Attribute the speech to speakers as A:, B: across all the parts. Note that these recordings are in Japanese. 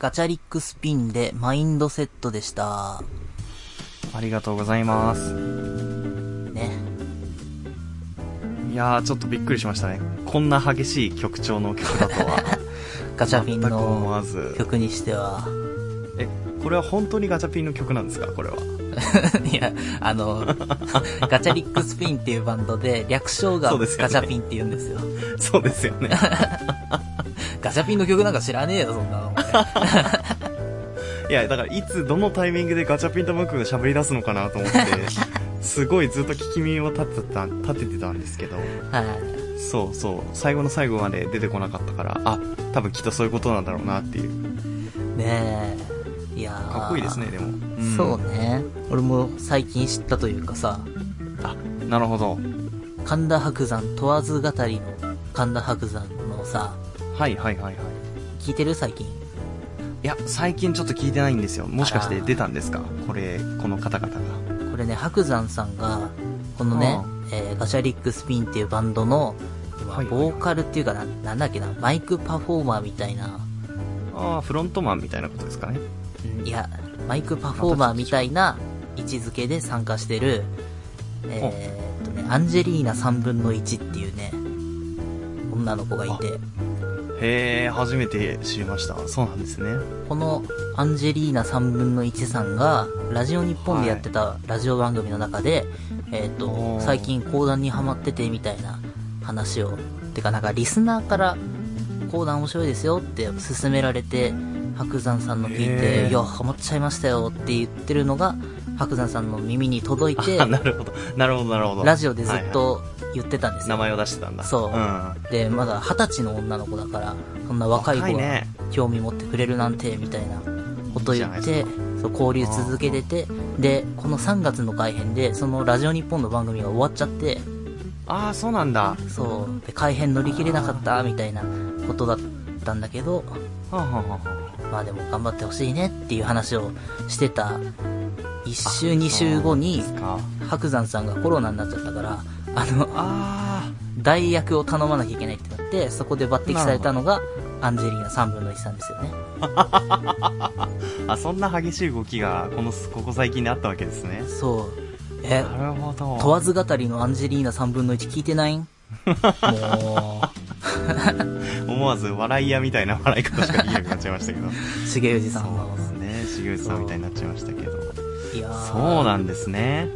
A: ガチャリックスピンでマインドセットでした。
B: ありがとうございます。
A: ね。
B: いやー、ちょっとびっくりしましたね。こんな激しい曲調の曲だとは。
A: ガチャピンの
B: ず。
A: 曲にしては。
B: え、これは本当にガチャピンの曲なんですか？これは。
A: いや、あの、ガチャリックスピンっていうバンドで、略称がガチャピンって言うんですよ。
B: そうですよね。
A: ガチャピンの曲なんか知らねえよ、そんなの。
B: いや、だからいつ、どのタイミングでガチャピンとムックが喋り出すのかなと思って、すごいずっと聞き耳を立ててた、立ててたんですけど、
A: はい。
B: そうそう、最後の最後まで出てこなかったから、あ、多分きっとそういうことなんだろうなっていう。
A: ねえ。いやー
B: かっこいいですね、でも。ん
A: そうね。俺も最近知ったというかさ、
B: あ、なるほど。
A: 神田伯山問わず語りの神田伯山のさ、
B: はいはいはいはい。
A: 聞いてる？最近。
B: いや、最近ちょっと聞いてないんですよ。もしかして出たんですか？これ、この方々が。
A: これね、伯山さんが、このね
B: あ、
A: えーガチャリックスピンっていうバンドの、今ボーカルっていうかな、なんだっけな、マイクパフォーマーみたいな、
B: ああ、フロントマンみたいなことですかね。
A: うんいや、マイクパフォーマーみたいな位置づけで参加してる、えーっとね、アンジェリーナ3分の1っていうね、女の子がいて、
B: へえ、初めて知りました。そうなんですね。
A: このアンジェリーナ3分の1さんが、ラジオ日本でやってたラジオ番組の中で、えっ、と
B: お、ー
A: 最近講談にハマっててみたいな話を、てかなんかリスナーから講談面白いですよって勧められて、白山さんの聞い
B: へ
A: て、
B: ー
A: いや、ハマっちゃいましたよって言ってるのが、白山さんの耳に届いて
B: あ、なるほど。なるほど、なるほど。
A: ラジオでずっ
B: はいは
A: と言ってたんですよ。
B: い名前を出してたんだ。
A: そう
B: うん。
A: で、まだ二十歳の女の子だから、そんな若い子が興味持ってくれるなんて、みたいなことを言って、そう交流続けてて、で、この3月の改編で、そのラジオ日本の番組が終わっちゃって、
B: ああ、そうなんだ。は
A: そう、で、改編乗り切れなかった、みたいなことだったんだけど、
B: あ、はあはあは
A: まあでも頑張ってほしいねっていう話をしてた、1週2週後に。白山さんがコロナになっちゃったから、あの、
B: あ
A: 代役を頼まなきゃいけないってなって、そこで抜擢されたのが、アンジェリーナ3分の1さんですよね。
B: あ。あ、そんな激しい動きが、この、ここ最近であったわけですね。
A: そう。え、
B: なるほど。
A: 問わず語りのアンジェリーナ3分の1聞いてない？んも
B: 思わず笑い屋みたいな笑い方しかできなくなっちゃいましたけど。
A: う、重藤さんの
B: そうで。すね。重内さんみたいになっちゃいましたけど。
A: いやー
B: そうなんですね。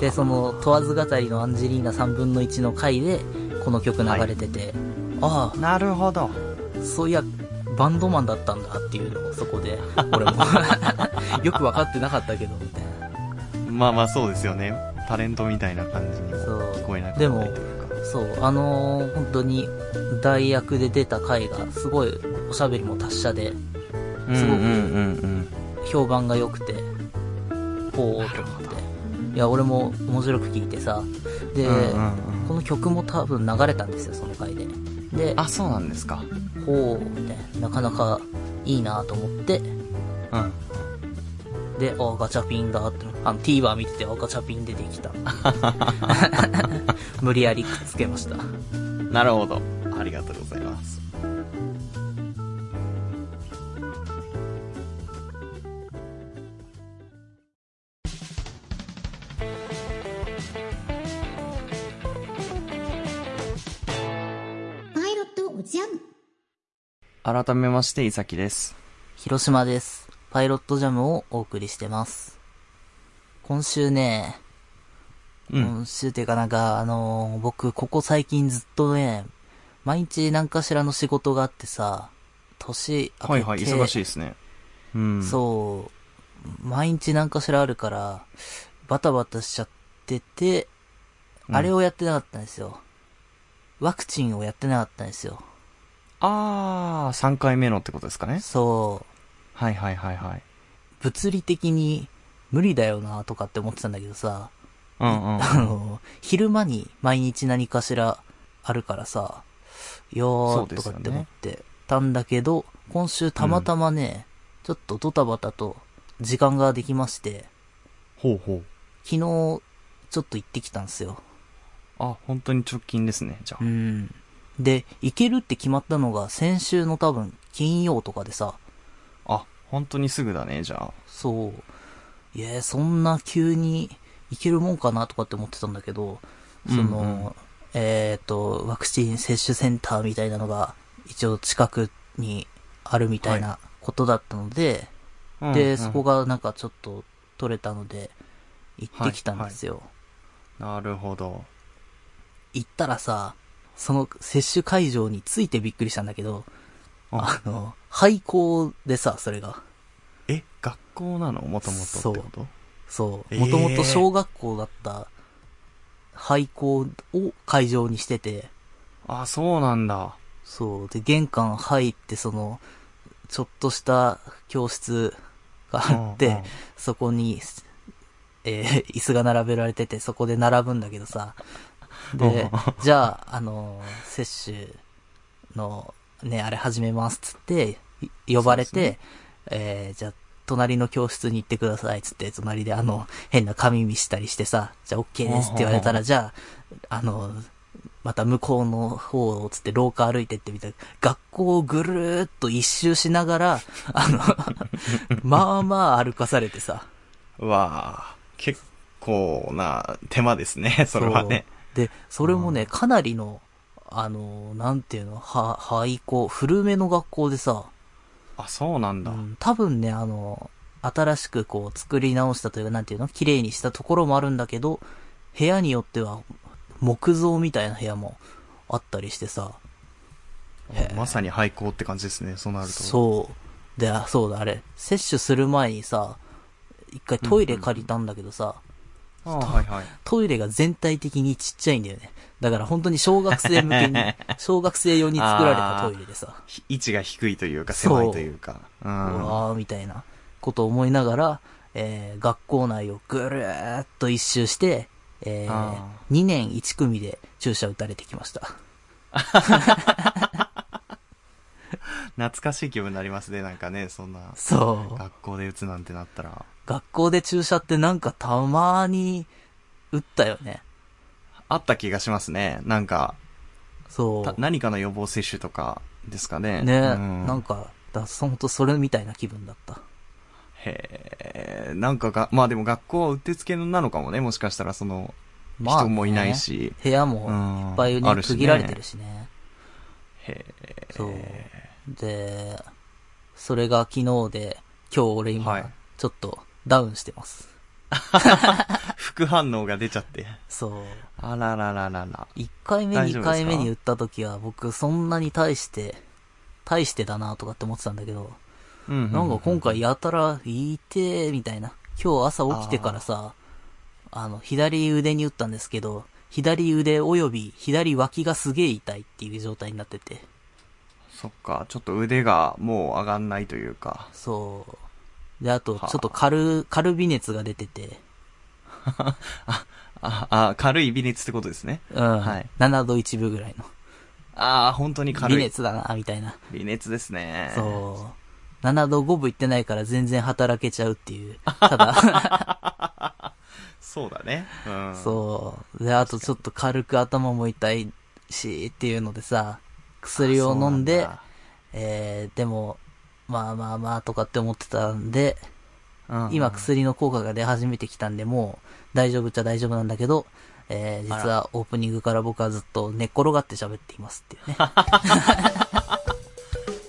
A: で、その、問わず語りのアンジェリーナ3分の1の回で、この曲流れてて、あ
B: なるほど。
A: あ、そういや、バンドマンだったんだっていうのをそこで、俺も、よく分かってなかったけど、みたいな。
B: まあまあそうですよね。タレントみたいな感じにも聞こえなく
A: でも。そう、あのー本当に、代役で出た回が、すごい、おしゃべりも達者で、すごく評判が良くて、ほうと思って。いや、俺も面白く聞いてさ、で、この曲も多分流れたんですよ、その回で。で、
B: あ、そうなんですか。
A: ほう、みたいな、なかなかいいなと思って、
B: うん。
A: で、あ、ガチャピンだって、あの、TVer 見てて、あ、ガチャピン出てきた。無理やりくっつけました。
B: なるほど。ありがとうございます。改めまして、いさきです。
A: 広島です。パイロットジャムをお送りしてます。今週ね、
B: うん。
A: 今週っていうかなんか、あのー僕、ここ最近ずっとね、毎日何かしらの仕事があってさ、年明けて、
B: はいはい、忙しいですね。うん。
A: そう、毎日何かしらあるから、バタバタしちゃってて、
B: うん
A: あれをやってなかったんですよ。ワクチンをやってなかったんですよ。
B: あー、3回目のってことですかね。
A: そう、
B: はいはいはいはい。
A: 物理的に無理だよなとかって思ってたんだけどさ、
B: うんうん。
A: あの、昼間に毎日何かしらあるからさ、
B: よね
A: とかって思ってたんだけど、今週たまたまね、ちょっとドタバタと時間ができまして、
B: ほうほう。
A: 昨日ちょっと行ってきたんですよ。
B: あ、本当に直近ですね、じゃあ。
A: うん。で、行けるって決まったのが先週の多分金曜とかでさ、
B: あ、本当にすぐだね、じゃあ。
A: そう。いや、そんな急にいけるもんかなとかって思ってたんだけど、その、
B: うんうん
A: えっ、と、ワクチン接種センターみたいなのが一応近くにあるみたいなことだったので、で、
B: うんうん
A: そこがなんかちょっと取れたので、行ってきたんですよ。
B: なるほど。
A: 行ったらさ、その接種会場についてびっくりしたんだけど、
B: あ
A: あの、廃校でさ、それが。
B: え、学校なの？もともとってこと？
A: そう。
B: えー
A: もともと小学校だった廃校を会場にしてて、
B: あ、そうなんだ。
A: そう。で、玄関入って、その、ちょっとした教室があって、
B: うんうん
A: そこに、えー椅子が並べられてて、そこで並ぶんだけどさ。で
B: うん、
A: じゃあ、あの、接種の、ね、あれ始めますっつって、い呼ばれて、
B: そうです
A: えーじゃあ、隣の教室に行ってくださいっつって、隣であの、変な紙見したりしてさ、じゃあ OK ですって言われたら、じゃあ、あの、また向こうの方をつって廊下歩いてってみたい学校をぐるーっと一周しながら、あの、まあまあ歩かされてさ。
B: うわあ結構な手間ですね、それはね。
A: で、それもね、かなりの、あの、なんていうの、は、廃校、古めの学校でさ、
B: あ、そうなんだ。
A: うん、多分ね、あの、新しくこう作り直したというか、なんていうの綺麗にしたところもあるんだけど、部屋によっては木造みたいな部屋もあったりしてさ、
B: まさに廃校って感じですね、そうなると。
A: そう。で、あそうだ、あれ、接種する前にさ、一回トイレ借りたんだけどさ、
B: あはいはい。
A: トイレが全体的にちっちゃいんだよね。だから本当に小学生向けに、小学生用に作られたトイレでさ、
B: ひ位置が低いというか、狭いというか。う。
A: うんわーみたいなことを思いながら、えー、学校内をぐるーっと一周して、えー
B: あ、
A: 2年1組で注射打たれてきました。
B: 懐かしい気分になりますね、なんかね、そんな。
A: そう。
B: 学校で打つなんてなったら。
A: 学校で注射ってなんかたまに打ったよね。
B: あった気がしますね。なんか、
A: そ
B: た何かの予防接種とかですかね。
A: う。ね、
B: うん
A: なんか、だほんとそれみたいな気分だった。
B: へえ、なんかが、まあでも学校はうってつけなのかもね、もしかしたらその、
A: まあ、
B: 人もいない。し。
A: 部屋も
B: うん
A: いっぱいね、
B: あるしね
A: 区切られてるしね。
B: へ
A: そう。で、それが昨日で、今日俺今、
B: はい
A: ちょっとダウンしてます。
B: 副反応が出ちゃって。
A: そう。
B: あららららら。
A: 1回目、2
B: 大丈夫ですか？
A: 回目に打った時は僕そんなに対して、対してだなとかって思ってたんだけど、
B: うん
A: なんか今回やたら、いてーみたいな。今日朝起きてからさ、あの、左腕に打ったんですけど、左腕及び左脇がすげえ痛いっていう状態になってて。
B: そっか、ちょっと腕がもう上がんないというか。
A: そう。で、あと、ちょ
B: はあ
A: っとカル、カルビ熱が出てて、
B: あ、あ、軽い微熱ってことですね。
A: うん。
B: はい
A: 7度1分ぐらいの。
B: ああ、本当に軽い。
A: 微熱だな、みたいな。
B: 微熱ですね。
A: そう。7度5分いってないから全然働けちゃうっていう。ただ、
B: そうだね。うん。
A: そう。で、あとちょっと軽く頭も痛いし、っていうのでさ、薬を飲んで、えー、でも、まあまあまあとかって思ってたんで、
B: うん
A: 今薬の効果が出始めてきたんで、もう大丈夫っちゃ大丈夫なんだけど、えー、実はオープニングから僕はずっと寝っ転がって喋っていますっていうね。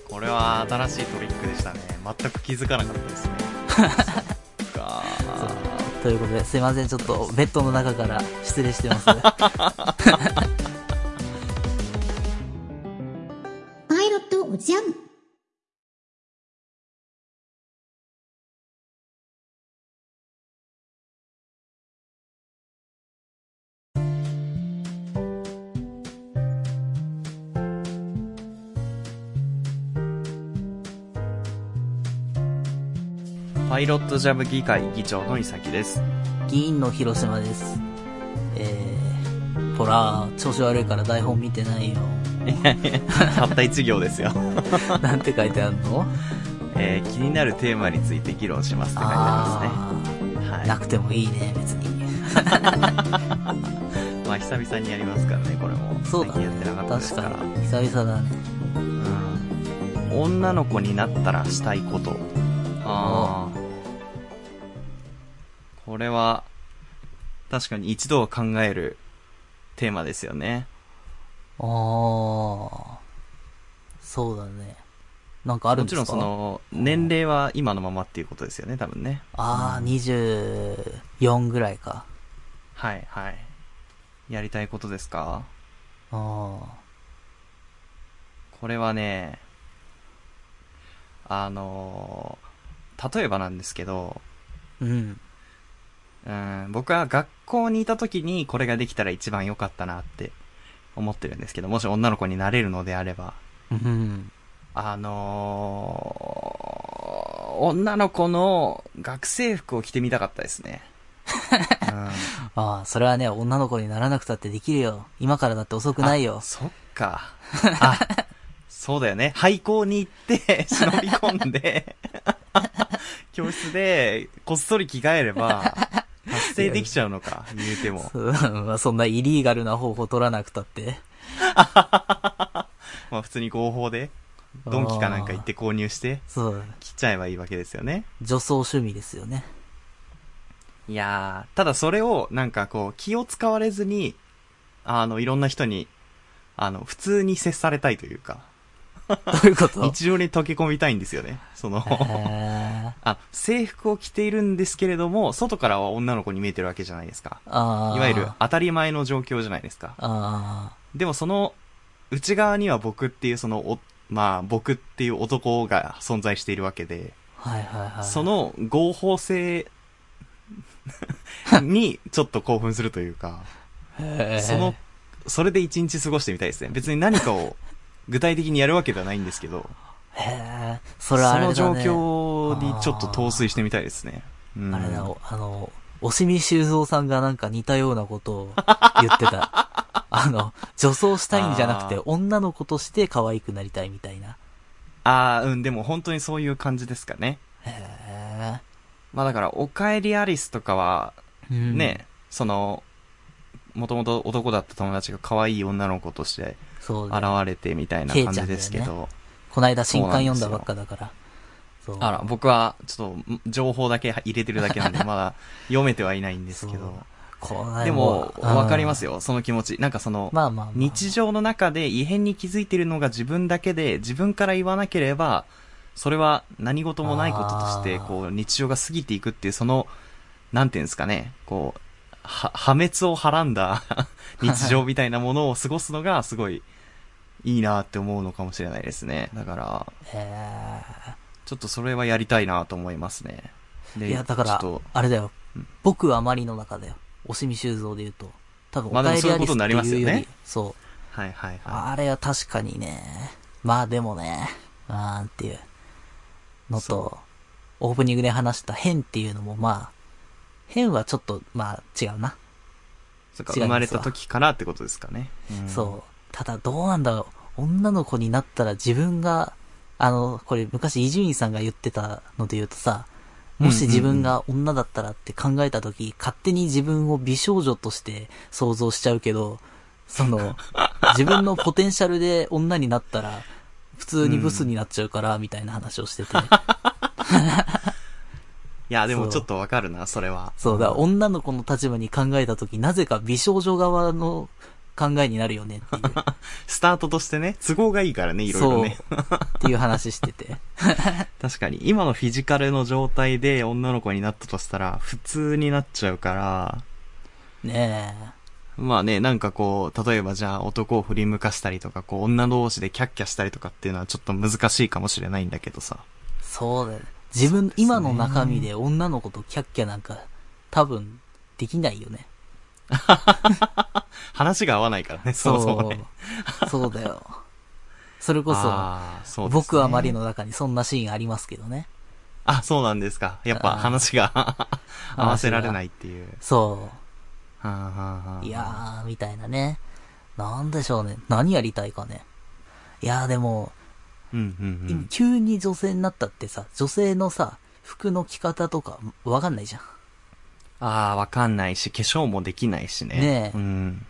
B: これは新しいトリックでしたね。全く気づかなかったですね。そっか
A: ということで、すいません、ちょっとベッドの中から失礼してます。
C: パイロットおじゃん。
B: パイロットジャム議会議長の伊崎です。
A: 議員の広島です。えー、ほら、調子悪いから台本見てないよ。
B: たった一行ですよ。
A: なんて書いてあるの？
B: えー気になるテーマについて議論しますって書いてありますね。はい
A: なくてもいいね、別に。
B: まあ久々にやりますからね、これも。
A: そうだね
B: やってなかったですから。
A: 確かに。久々だね。
B: うん女の子になったらしたいこと。ああ。これは、確かに一度は考えるテーマですよね。
A: ああ。そうだね。なんかあるんですか？
B: もちろんそ、の、年齢は今のままっていうことですよね、多分ね。
A: ああ、24ぐらいか。
B: はい、はい。やりたいことですか？
A: あ
B: これはね、あのー例えばなんですけど、
A: あ。うん。
B: うん、僕は学校にいた時にこれができたら一番良かったなって思ってるんですけど、もし女の子になれるのであれば、
A: うん。
B: あのー女の子の学生服を着てみたかったですね。うん
A: ああ、それはね、女の子にならなくたってできるよ。今からだって遅くないよ
B: あ。そっか。あ、そうだよね。廃校に行って、忍び込んで、教室でこっそり着替えれば、達成できちゃうのか、言うても。
A: うんまあそんなイリーガルな方法取らなくたって。
B: まあ普通に合法で、ドンキかなんか行って購入して、
A: そう。
B: 着ちゃえばいいわけですよね。
A: 女装趣味ですよね。
B: いやー、ただそれをなんかこう気を使われずに、あの、いろんな人に、あの、普通に接されたいというか、
A: どういうこと？
B: 日常に溶け込みたいんですよね。その、あ、制服を着ているんですけれども、外からは女の子に見えてるわけじゃないですか。いわゆる当たり前の状況じゃないですか。
A: あ
B: でもその、内側には僕っていうその、おまあ僕っていう男が存在しているわけで、
A: あ。はいはいはい。
B: そ、の合法性 にちょっと興奮するというか、その、それで一日過ごしてみたいですね。別に何かを具体的にやるわけではないんですけど、
A: へえ、そ
B: そ
A: れはあれだ、ね、
B: の状況にちょっと陶酔してみたいですね。うん
A: あれだ、おあの、おしみ修造さんがなんか似たようなことを言ってた。あの、女装したいんじゃなくて女の子として可愛くなりたいみたいな。
B: ああ、うん、でも本当にそういう感じですかね。
A: へ
B: まあだから、おかえりアリスとかは、
A: え。うん。
B: ね、その、もともと男だった友達が可愛い女の子として現れてみたいな感じですけど、
A: こないだ新刊読んだばっかだから。
B: あら、僕はちょっと情報だけ入れてるだけなんで、まだ読めてはいないんですけど。でも、
A: うん
B: わかりますよ、その気持ち。なんかその。日常の中で異変に気づいてるのが自分だけで、自分から言わなければ、それは何事もないこととして、こう、日常が過ぎていくっていう、その、なんていうんですかね、こう、は、破滅をはらんだ 日常みたいなものを過ごすのが、すごい、いいなって思うのかもしれないですね。だから、
A: へ
B: ちょっとそれはやりたいなと思いますね。
A: いや、だからあれだよ
B: うん。
A: 僕はマリの中だよ。おしみ修造で言うと。多分、おかえり
B: そういうことになりますよね
A: そう。
B: はいはいは
A: あれは確かにね、まあでもね、あーんっていうの
B: そ
A: と、オープニングで話した変っていうのもまあ、変はちょっと、まあ違うな。
B: い。そっか、生まれた時からってことですかね。うん
A: そう。ただどうなんだろう。女の子になったら自分が、あの、これ昔伊集院さんが言ってたので言うとさ、もし自分が女だったらって考えたとき、勝手に自分を美少女として想像しちゃうけど、その、自分のポテンシャルで女になったら、普通にブスになっちゃうから、みたいな話をしてて。
B: いや、でもちょっとわかるな、それは。
A: そうだ、女の子の立場に考えたとき、なぜか美少女側の考えになるよねっていう。
B: スタートとしてね、都合がいいからね、いろいろね。
A: っていう話してて。
B: 確かに、今のフィジカルの状態で女の子になったとしたら、普通になっちゃうから、
A: ね
B: まあね、なんかこう、例えばじゃあ男を振り向かしたりとか、こう女同士でキャッキャしたりとかっていうのはちょっと難しいかもしれないんだけどさ。
A: え。そうだよ。自分、今の中身で女の子とキャッキャなんか、多分、できないよね。
B: 話が合わないからね、そもそもね。
A: そうだよ。それこそ、
B: そね
A: 僕はマリの中にそんなシーンありますけどね。
B: あ、そうなんですか。やっぱ話が 合わせられないっていう。
A: そ
B: はあはあはあ
A: う。いやー、みたいなね。なんでしょうね。何やりたいかね。いやーでも、
B: うんうんうん。
A: 急に女性になったってさ、女性のさ、服の着方とか、わかんないじゃん。
B: ああ、わかんないし、化粧もできないしね。
A: ねえ
B: うん。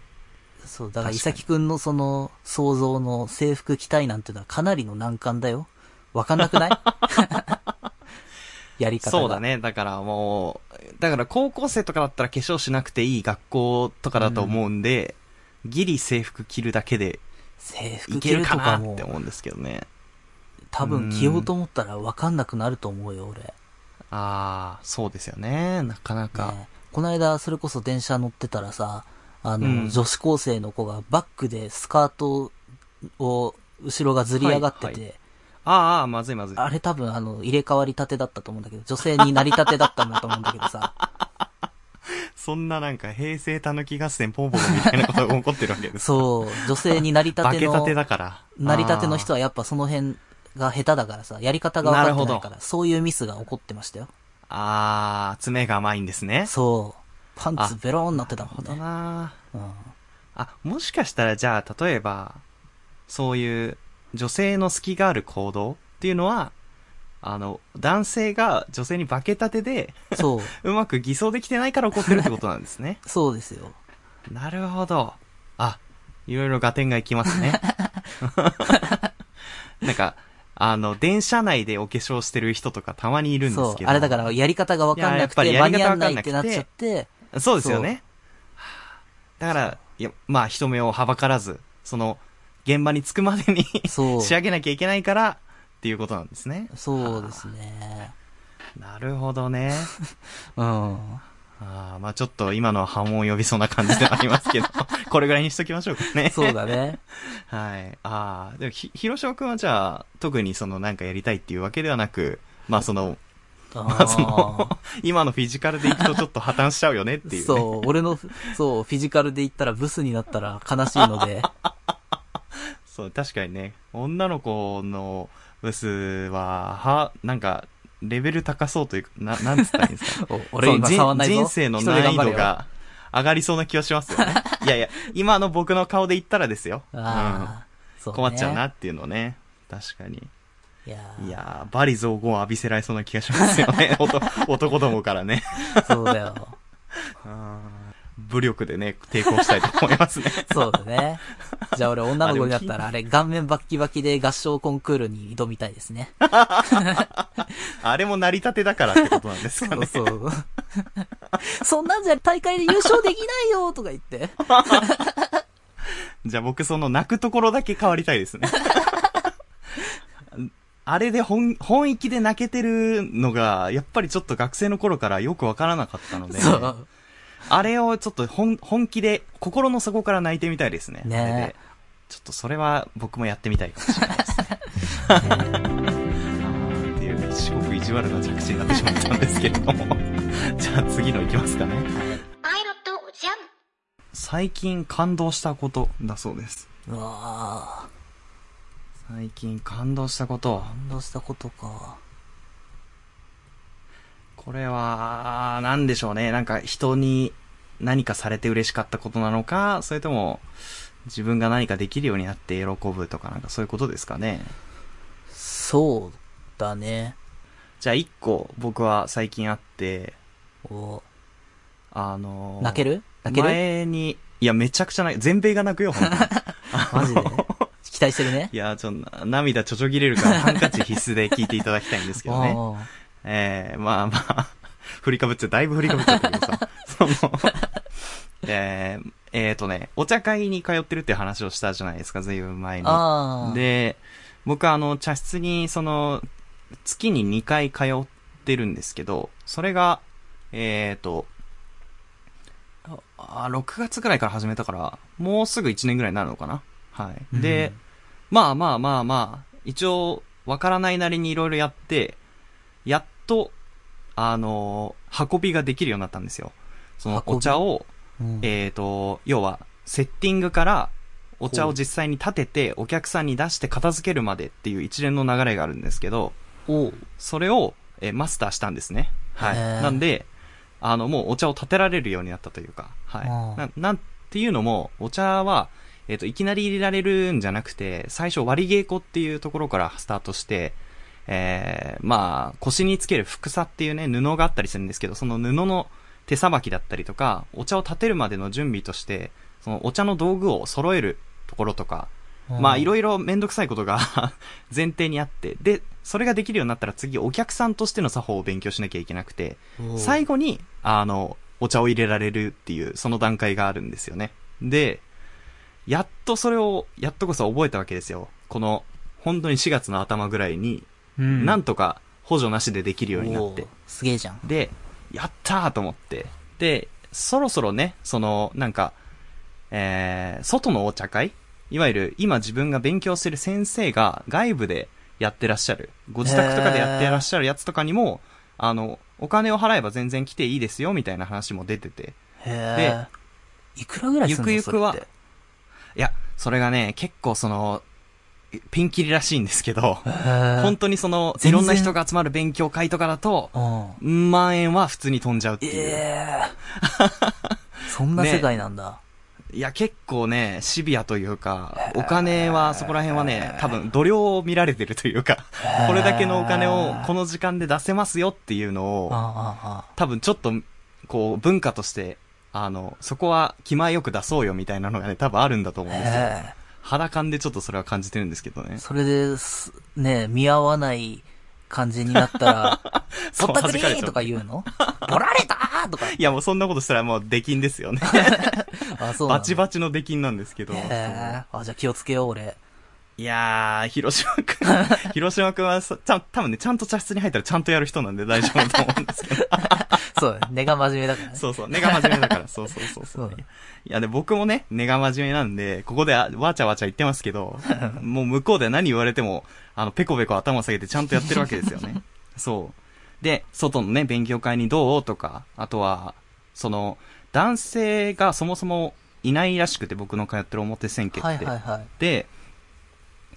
A: そう、だから、伊崎くんのその、想像の制服着たいなんてのはかなりの難関だよ。わかんなくない？やり方が。
B: そうだ。ね。だからもう、だから高校生とかだったら化粧しなくていい学校とかだと思うんで、ギリ制服着るだけで
A: 制
B: い
A: 服着るとかも
B: って、思うんですけどね。
A: 多分着ようと思ったらわかんなくなると思うよ、俺。
B: ああ、そうですよね。なかなか。
A: ねこの間、それこそ電車乗ってたらさ、あの、
B: うん
A: 女子高生の子がバックでスカートを、後ろがずり上がってて、
B: はいはいああ、まずいまずい。
A: あれ多分あの、入れ替わりたてだったと思うんだけど、女性になりたてだったんだと思うんだけどさ、
B: そんななんか平成たぬき合戦ポンポコみたいなことが起こってるわけです。
A: そう、女性になりたての
B: 化けたて、だから。
A: なりたての人
B: は。
A: はやっぱその辺が下手だからさ、やり方が分かってないから、そういうミスが起こってましたよ。
B: ああ、爪が甘いんですね。
A: そう。パンツベローンなってたもんね。
B: な
A: うん。
B: あ、もしかしたらじゃあ、例えば、そういう女性の隙がある行動っていうのは、あの、男性が女性に化けたてで、
A: そう。
B: うまく偽装できてないから起こってるってことなんですね。
A: そうですよ。
B: なるほど。あ、いろいろ合点がいきますね。なんか、あの、電車内でお化粧してる人とかたまにいるんですけ。ど。
A: あれだから、やり方が分かんなくて、間に合んないってなっちゃって、
B: そうですよね。だから、いや、まあ人目をはばからず、その、現場に着くまでに
A: そう。
B: 仕上げなきゃいけないから、っていうことなんですね。
A: そうですね。
B: なるほどね。
A: うん。
B: あーまあちょっと今のは波紋を呼びそうな感じではありますけど、これぐらいにしときましょうかね。
A: そうだね。
B: はい。ああ、でもひ、広島くんはじゃあ、特にそのなんかやりたいっていうわけではなく、まあその、
A: あ
B: まあその、今のフィジカルでいくとちょっと破綻しちゃうよねっていう、ね。
A: そう、俺の、そう、フィジカルで言ったらブスになったら悲しいので、
B: そう、確かにね、女の子のブスは、は、なんか、レベル高そうというか、な、なんつったらいいんですか？
A: お俺今触んないぞ。
B: 人人生の難易。度が上がりそうな気はしますよね。いやいや、今の僕の顔で言ったらですよ。うん。
A: ああ、そう、ね。
B: 困っちゃうな。っていうのね。確かに。
A: いやー
B: いやー、バリ雑言浴びせられそうな気がしますよね。男男どもからね。
A: そうだよ。
B: 武力でね、抵抗したいと思いますね。
A: そうだね。じゃあ俺女の子になった
B: あ
A: ら、あれ、顔面バッキバキで合唱コンクールに挑みたいですね。
B: あれも成り立てだからってことなんですかね。
A: そうそう。そんなんじゃ大会で優勝できないよとか言って。
B: じゃあ僕その泣くところだけ変わりたいですね。あれで本、本域で泣けてるのが、やっぱりちょっと学生の頃からよくわからなかったので、
A: そう。
B: あれをちょっと本、本気で、心の底から泣いてみたいですね。
A: ね
B: ちょっとそれは僕もやってみたいかもしれないですね。あーっていう、すごく意地悪な着地になってしまったんですけれども。じゃあ次のいきますかね。
C: パイロットおじゃん。
B: 最近感動したことだそうです。
A: うわ
B: 最近感動したこと
A: ぁ、。感動したことか。
B: これは、なんでしょうね。なんか人に何かされて嬉しかったことなのか、それとも自分が何かできるようになって喜ぶとかなんかそういうことですかね。
A: そうだね。
B: じゃあ一個僕は最近あって、
A: お
B: あのー
A: 泣ける？泣ける？
B: 前に、いやめちゃくちゃ泣い全米が泣くよ、
A: マジで？期待してるね
B: い。や、ちょっと涙ちょちょぎれるからハンカチ必須で聞いていただきたいんですけどね。ええまあまあ、振りかぶっちゃ、だいぶ振りかぶっちゃったけどさ、その、えー、えーとね、お茶会に通ってるって話をしたじゃないですか、ずいぶん前に。で、僕はあの、茶室に、その、月に2回通ってるんですけど、それが、えーと、あ、6月ぐらいから始めたから、もうすぐ1年ぐらいになるのかなはい。で、まあまあまあまあ、一応、わからないなりにいろいろやって、やっと、あのー運びができるようになったんですよ。そのお茶を、
A: うん、
B: えっ、と、要は、セッティングから、お茶を実際に立てて、お客さんに出して片付けるまでっていう一連の流れがあるんですけど、それを、えーマスターしたんですね。はい。なんで、あの、もうお茶を立てられるようになったというか、はい。ななんていうのも、お茶は、えっ、と、いきなり入れられるんじゃなくて、最初割り稽古っていうところからスタートして、えー、まあ、腰につけるふくさっていうね、布があったりするんですけど、その布の手さばきだったりとか、お茶を立てるまでの準備として、そのお茶の道具を揃えるところとか、まあいろいろめんどくさいことが 前提にあって、で、それができるようになったら次お客さんとしての作法を勉強しなきゃいけなくて、最後に、あの、お茶を入れられるっていう、その段階があるんですよね。で、やっとそれを、やっとこそ覚えたわけですよ。この、本当に4月の頭ぐらいに、
A: うん
B: なんとか補助なしでできるようになって。
A: すげえじゃん。
B: で、やったーと思って。で、そろそろね、その、なんか、えー、外のお茶会？いわゆる今自分が勉強してる先生が外部でやってらっしゃる、ご自宅とかでやってらっしゃるやつとかにも、あの、お金を払えば全然来ていいですよ、みたいな話も出てて。
A: へえ。いくらぐらいするの？
B: ゆくゆくはいや、それがね、結構その、ピンキリらしいんですけど、本当にその、いろんな人が集まる勉強会とかだと、
A: うん。
B: 万円は普通に飛んじゃうっていう。
A: ええ そんな世界なんだ。
B: いや、結構ね、シビアというか、お金は、そこら辺はね、多分、度量を見られてるというか、これだけのお金をこの時間で出せますよっていうのを、多分ちょっと、こう、文化として、あの、そこは気前よく出そうよみたいなのがね、多分あるんだと思
A: あ
B: うんですよ。
A: へ
B: 肌感でちょっとそれは感じてるんですけどね
A: え。。それです、ね見合わない感じになったら、ぼったくり
B: 弾かれちゃう
A: とか言うの 取られたーとか。
B: いや、もうそんなことしたらもう出禁ですよね。
A: あ、そう
B: バチバチの出禁なんですけど。
A: へえ。あ、じゃあ気をつけよう、俺。
B: いやー、広島くん、広島くんはさ、ちゃん、多分ね、ちゃんと茶室に入ったらちゃんとやる人なんで大丈夫だと思うんですけど。
A: そうだね。根が真面目だからね。
B: そうそう、根が真面目だから、そうそうそうそう。
A: そうだ
B: いや、で、僕もね、根が真面目なんで、ここであわちゃわちゃ言ってますけど、もう向こうでは何言われても、あの、ペコペコ頭下げてちゃんとやってるわけですよね。そう。で、外のね、勉強会にどうとか、あとは、その、男性がそもそもいないらしくて、僕の通ってる表千家って。
A: はいはいはい。
B: で、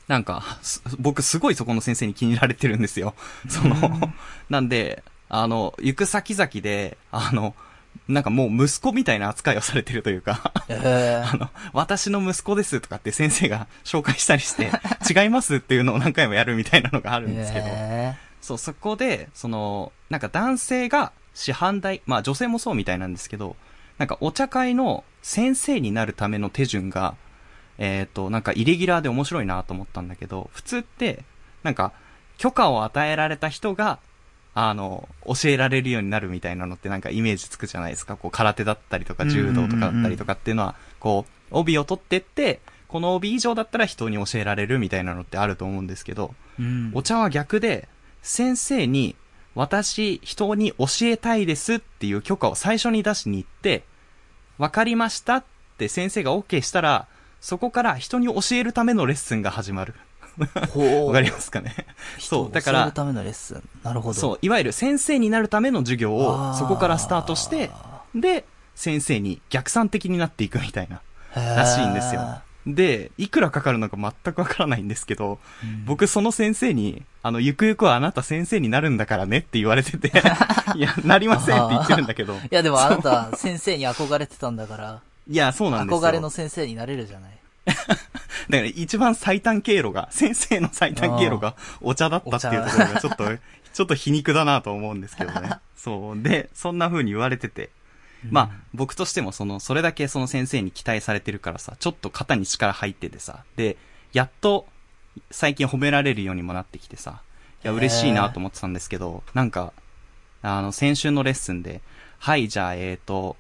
B: なんか、す僕すごいそこの先生に気に入られてるんですよ。その、なんで、あの、行く先々で、あの、なんかもう息子みたいな扱いをされてるというか。あの、私の息子ですとかって先生が紹介したりして、違いますっていうのを何回もやるみたいなのがあるんですけど、
A: へ
B: そう、そこで、その、なんか男性が師範代、まあ女性もそうみたいなんですけど、なんかお茶会の先生になるための手順が、えっ、と、なんかイレギュラーで面白いなと思ったんだけど、普通って、なんか、許可を与えられた人が、あの、教えられるようになるみたいなのってなんかイメージつくじゃないですか。こう、空手だったりとか、柔道とかだったりとかっていうのは、こう、帯を取ってって、この帯以上だったら人に教えられるみたいなのってあると思うんですけど、
A: え。うん。
B: お茶は逆で、先生に、私、人に教えたいですっていう許可を最初に出しに行って、わかりましたって先生が OK したら、そこから人に教えるためのレッスンが始まる。わかりますかね？そう、だから
A: ためのレッスン。なるほど。
B: そう、いわゆる先生になるための授業をそこからスタートして、で、先生に逆算的になっていくみたいな、らしいんですよ。で、いくらかかるのか全くわからないんですけど、僕その先生に、あの、ゆくゆくはあなた先生になるんだからねって言われてて、いや、なりませんって言ってるんだけど。
A: いや、でもあなた、先生に憧れてたんだから、
B: いや、そうなんですよ。
A: 憧れの先生になれるじゃない。
B: だから一番最短経路が、先生の最短経路がお茶だったっていうところがちょっと、ちょっと皮肉だなと思うんですけどね。そう。で、そんな風に言われてて。まあ、僕としてもその、それだけその先生に期待されてるからさ、ちょっと肩に力入っててさ、で、やっと、最近褒められるようにもなってきてさ、いや、嬉しいなと思ってたんですけど、なんか、あの、先週のレッスンで、はい、じゃあ、えーと、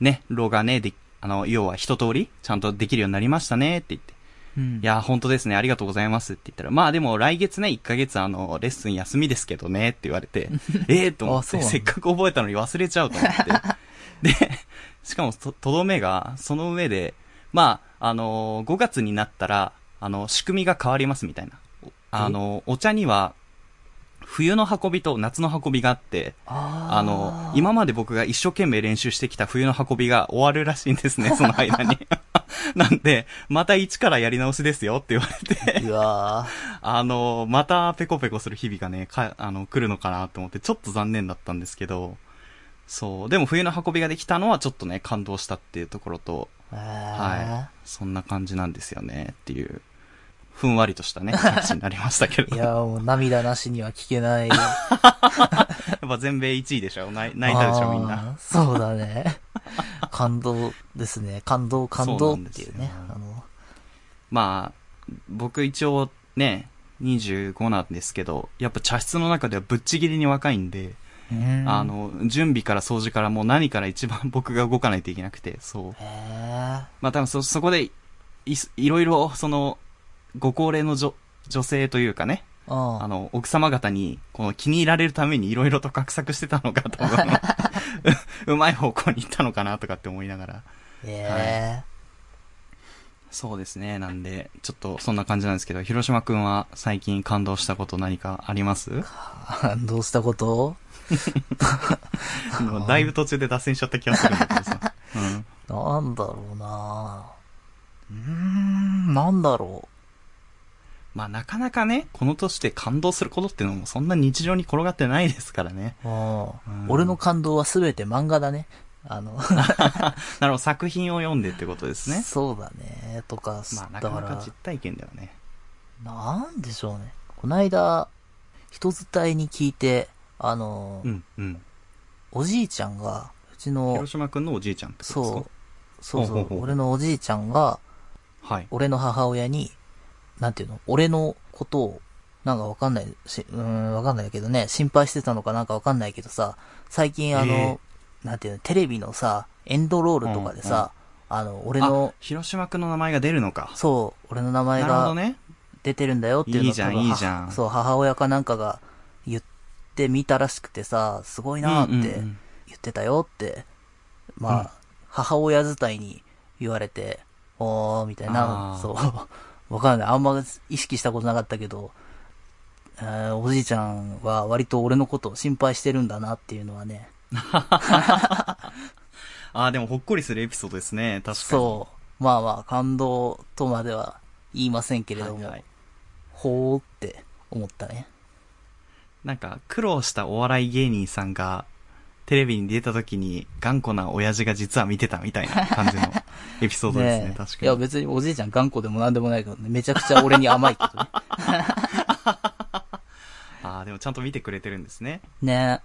B: ね、ロがね、で、あの、要は一通り、ちゃんとできるようになりましたね、って言って、
A: うん。
B: いや、本当ですね、ありがとうございますって言ったら、まあでも来月ね、1ヶ月あの、レッスン休みですけどねって言われて、ええと思って、せっかく覚えたのに忘れちゃうと思って。で、しかもと、とどめが、その上で、まあ、あの5月になったら、あの、仕組みが変わりますみたいな。あのお茶には、冬の運びと夏の運びがあって、
A: あ
B: の、今まで僕が一生懸命練習してきた冬の運びが終わるらしいんですね、その間に。なんで、また一からやり直しですよって言われて、
A: うわ
B: あの、またペコペコする日々がね、か、あの、来るのかなと思って、ちょっと残念だったんですけど、そう、でも冬の運びができたのはちょっとね、感動したっていうところと。は
A: い。
B: そんな感じなんですよね、っていう、ふんわりとしたね、着地になりましたけ。ど。
A: いや、もう涙なしには聞けない。
B: やっぱ全米1位でしょ？泣い泣いたでしょ、みんな。
A: そうだね。感動ですね。感動、感動っていうね。
B: そう
A: あの、
B: まあ、僕一応ね、25なんですけど、やっぱ茶室の中ではぶっちぎりに若いんで、あ、の、準備から掃除からもう何から一番僕が動かないといけなくて、そう。まあ多分そ、そこでい、いろいろ、その、ご高齢の女、女性というかね、
A: あ
B: あの、奥様方に、この気に入られるためにいろいろと画策してたのが多分、う うまい方向に行ったのかなとかって思いながら。
A: へえ。
B: そうですね。なんで、ちょっとそんな感じなんですけど、広島くんは最近感動したこと何かあります？
A: どうしたこと？
B: だいぶ途中で脱線しちゃった気がするんだけどさ。うん。
A: なんだろうなうーん、なんだろ
B: まあなかなかね、この年で感動することっていうのもそんな日常に転がってないですからね。
A: う。うん
B: うん
A: 俺の感動はすべて漫画だね。あの、
B: なるほど、作品を読んでってことですね。
A: そうだね。とか、
B: まあな
A: だか
B: かなから実体験だよね。
A: なんでしょうね。こないだ、人伝いに聞いて、あの、
B: うん、うん。
A: おじいちゃんが、うちの
B: 広、島くんのおじいちゃんってことですか？
A: そう、そうそう俺のおじいちゃんが、
B: はい。
A: 俺の母親に、なんていうの？俺のことを、なんかわかんないし、うーん、わかんないけどね、心配してたのかなんかわかんないけどさ、最近あの、
B: え
A: なんていうの、テレビのさ、エンドロールとかでさ、あの、俺の
B: あ、、広島くんの名前が出るのか。
A: そう、俺の名前が。出てるんだよっていうのを
B: いいじゃんいいじゃん。
A: はそう、母親かなんかが言ってみたらしくてさ、すごいなーって
B: うんうんうん。
A: 言ってたよって、まあ、
B: うん。
A: 母親伝いに言われて、おー、みたい
B: あ
A: な、
B: ー。
A: そう、わかんない。あんま意識したことなかったけど、えーおじいちゃんは割と俺のことを心配してるんだなっていうのはね、
B: ああ、でもほっこりするエピソードですね。確かに。
A: そう、まあまあ感動とまでは言いませんけれども、
B: はいはい
A: ほーって思ったね。
B: なんか、苦労したお笑い芸人さんが、テレビに出た時に頑固な親父が実は見てたみたいな感じの エピソードですね。
A: え
B: 確かに。
A: いや別におじいちゃん頑固でもなんでもないけどね、めちゃくちゃ俺に甘いけどね。
B: ああ、でもちゃんと見てくれてるんですね。
A: ね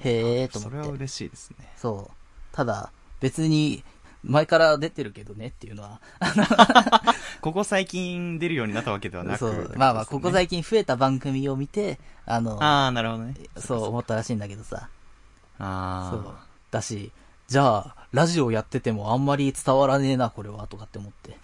A: へえーと
B: それは
A: 思って。
B: 嬉しいですね。
A: そう。ただ、別に、前から出てるけどねっていうのは、
B: ここ最近出るようになったわけではなく、
A: そう、まあまあ、ここ最近増えた番組を見て、あの、
B: ああ、なるほどね。
A: そう思ったらしいんだけどさ。
B: ああ。
A: そう。だし、じゃあ、ラジオやっててもあんまり伝わらねえな、これは、とかって思って。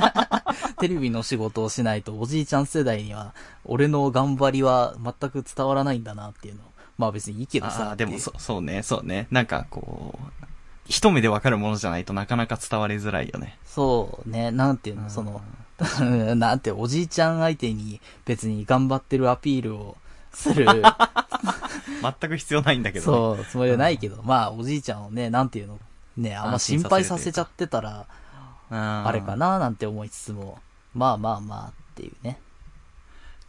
A: テレビの仕事をしないと、おじいちゃん世代には、俺の頑張りは全く伝わらないんだなっていうの。まあ別にいいけどさ。
B: ああ、でもそ、そうね、そうね。なんかこう、一目でわかるものじゃないとなかなか伝わりづらいよね。
A: そうね、なんていうの、その、なんて、おじいちゃん相手に別に頑張ってるアピールをする、
B: 全く必要ないんだけど、ね。
A: そう、つもりはないけど、まあ、おじいちゃんをね、なんていうの、ね、あんま心配させちゃってたら、
B: あ
A: あれかななんて思いつつも、まあまあまあっていうね。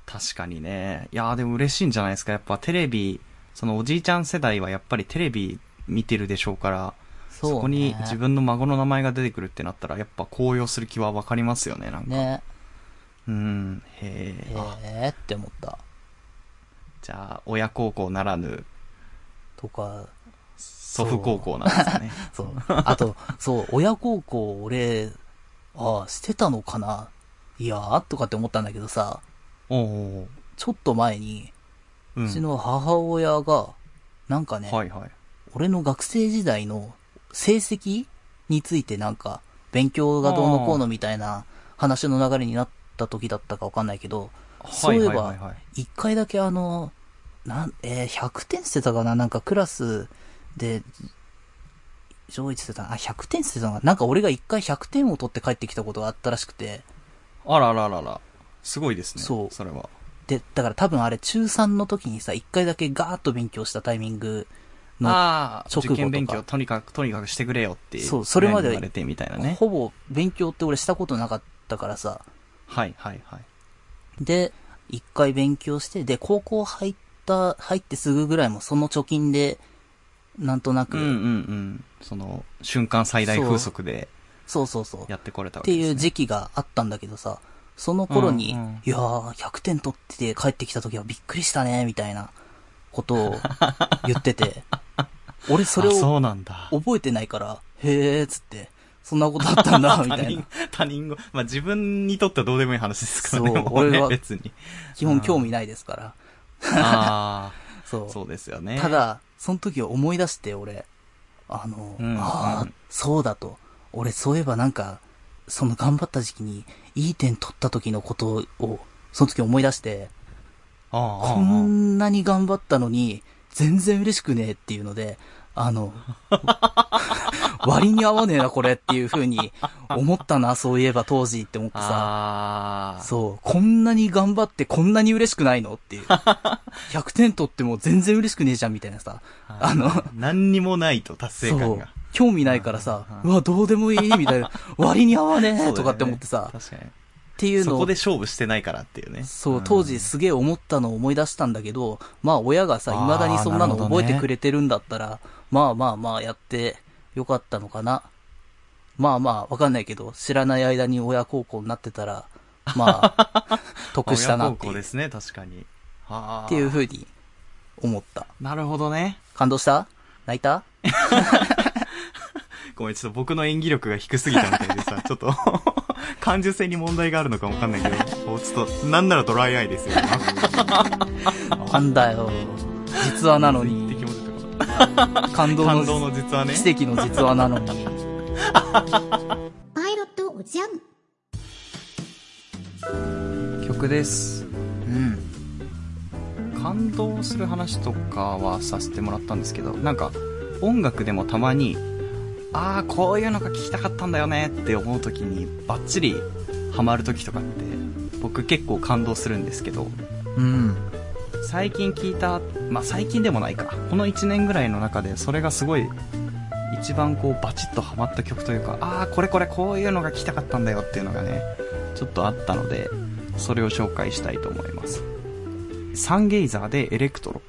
B: 確かにね。いやーでも嬉しいんじゃないですか。やっぱテレビ、そのおじいちゃん世代はやっぱりテレビ見てるでしょうから、
A: そう、ね。
B: そこに自分の孫の名前が出てくるってなったら、やっぱ高揚する気はわかりますよね、なんか。
A: ね、
B: うん。へえ。あ
A: ええって思った。
B: じゃあ、親孝行ならぬ、
A: とか、
B: 祖父孝行なんですかね。
A: そう。あと、そう、親孝行俺、ああ、してたのかな？いやーとかって思ったんだけどさ、
B: おお
A: ちょっと前に、
B: う。
A: うんちの母親が、なんかね、
B: はいはい。
A: 俺の学生時代の成績についてなんか、勉強がどうのこうのみたいな話の流れになった時だったかわかんないけど、そういえば一回だけあの、なん、えー100点捨てたかな？なんかクラスで、上位してた？な。あ、100点捨てたのかな？なんか俺が一回100点を取って帰ってきたことがあったらしくて、
B: あらららら。すごいですね。
A: そう
B: それは。
A: で、だから多分あれ中3の時にさ、一回だけガーッと勉強したタイミングの、
B: ああ、
A: 直後とか
B: 受験勉強とにかく、とにかくしてくれよって。
A: そうそれまで
B: 親に言われてみたいなね。
A: ほぼ勉強って俺したことなかったからさ、
B: はいはいはい。
A: で、一回勉強して、で、高校入った、入ってすぐぐらいもその貯金で、なんとなく、
B: うんうんうん。その、瞬間最大風速で
A: そうそうそう。
B: やってこれたわ
A: って
B: けです、ね。
A: いう時期があったんだけどさ、その頃に、
B: うんうん
A: いやー、100点取って帰ってきた時はびっくりしたね、みたいなことを言ってて、俺それ
B: あ
A: を
B: そうなんだ。
A: 覚えてないから、へーっつって、そんなことあったんだ、みたいな。、
B: 他人語。まあ自分にとってはどうでもいい話ですからね。
A: そう俺は
B: 別に。
A: 基本興味ないですから。
B: あ
A: そう
B: あ、。そうですよね。
A: た、だ、その時思い出して、俺、あの、
B: うん
A: ああ、
B: うん
A: そうだと。俺、そういえばなんか、その頑張った時期に、いい点取った時のことを、その時思い出して、
B: ああ、ああ
A: こんなに頑張ったのに、全然嬉しくねえっていうので、あの、割に合わねえな、これっていう風に思ったな、そういえば当時って思ってさ、そう、こんなに頑張ってこんなに嬉しくないのっていう。100点取っても全然嬉しくねえじゃん、みたいなさ。あの、
B: 何にもないと達成感が。。
A: 興味ないからさ
B: う、
A: わ、どうでもいいみたいな。割に合わねえとかって思ってさ、
B: 確かに。
A: っていうのを
B: そこで勝負してないからっていうね。
A: そう、
B: ん
A: 当時すげえ思ったのを思い出したんだけど、まあ親がさ、未だにそんなの覚えてくれてるんだったら、まあまあまあやってよかったのかな。まあまあ、わかんないけど、知らない間に親孝行になってたら、まあ、得したなっていう、っ
B: 親孝行ですね、確かに。はあ。
A: ていう風に思った。
B: なるほどね。
A: 感動した？泣いた？
B: ごめん、ちょっと僕の演技力が低すぎたみたいでさ、ちょっと、感受性に問題があるのかもわかんないけど、ちょっと、なんならドライアイですよ、
A: なんだよ。実話なの
B: 今。
A: に感 動
B: 感動
A: の、
B: の実はね。
A: 奇跡の実話なのに。
C: パイロットおじゃん。
B: 曲です。
A: うん。
B: 感動する話とかはさせてもらったんですけど、なんか、音楽でもたまに、ああ、こういうのが聞きたかったんだよねって思う時に、バッチリハマる時とかって、僕結構感動するんですけど、
A: うん。
B: 最近聞いた、まあ、最近でもないか。この1年ぐらいの中で、それがすごい、一番こう、バチッとハマった曲というか、ああ、これこれこういうのが聞きたかったんだよっていうのがね、ちょっとあったので、それを紹介したいと思います。サンゲイザーでエレクトロ。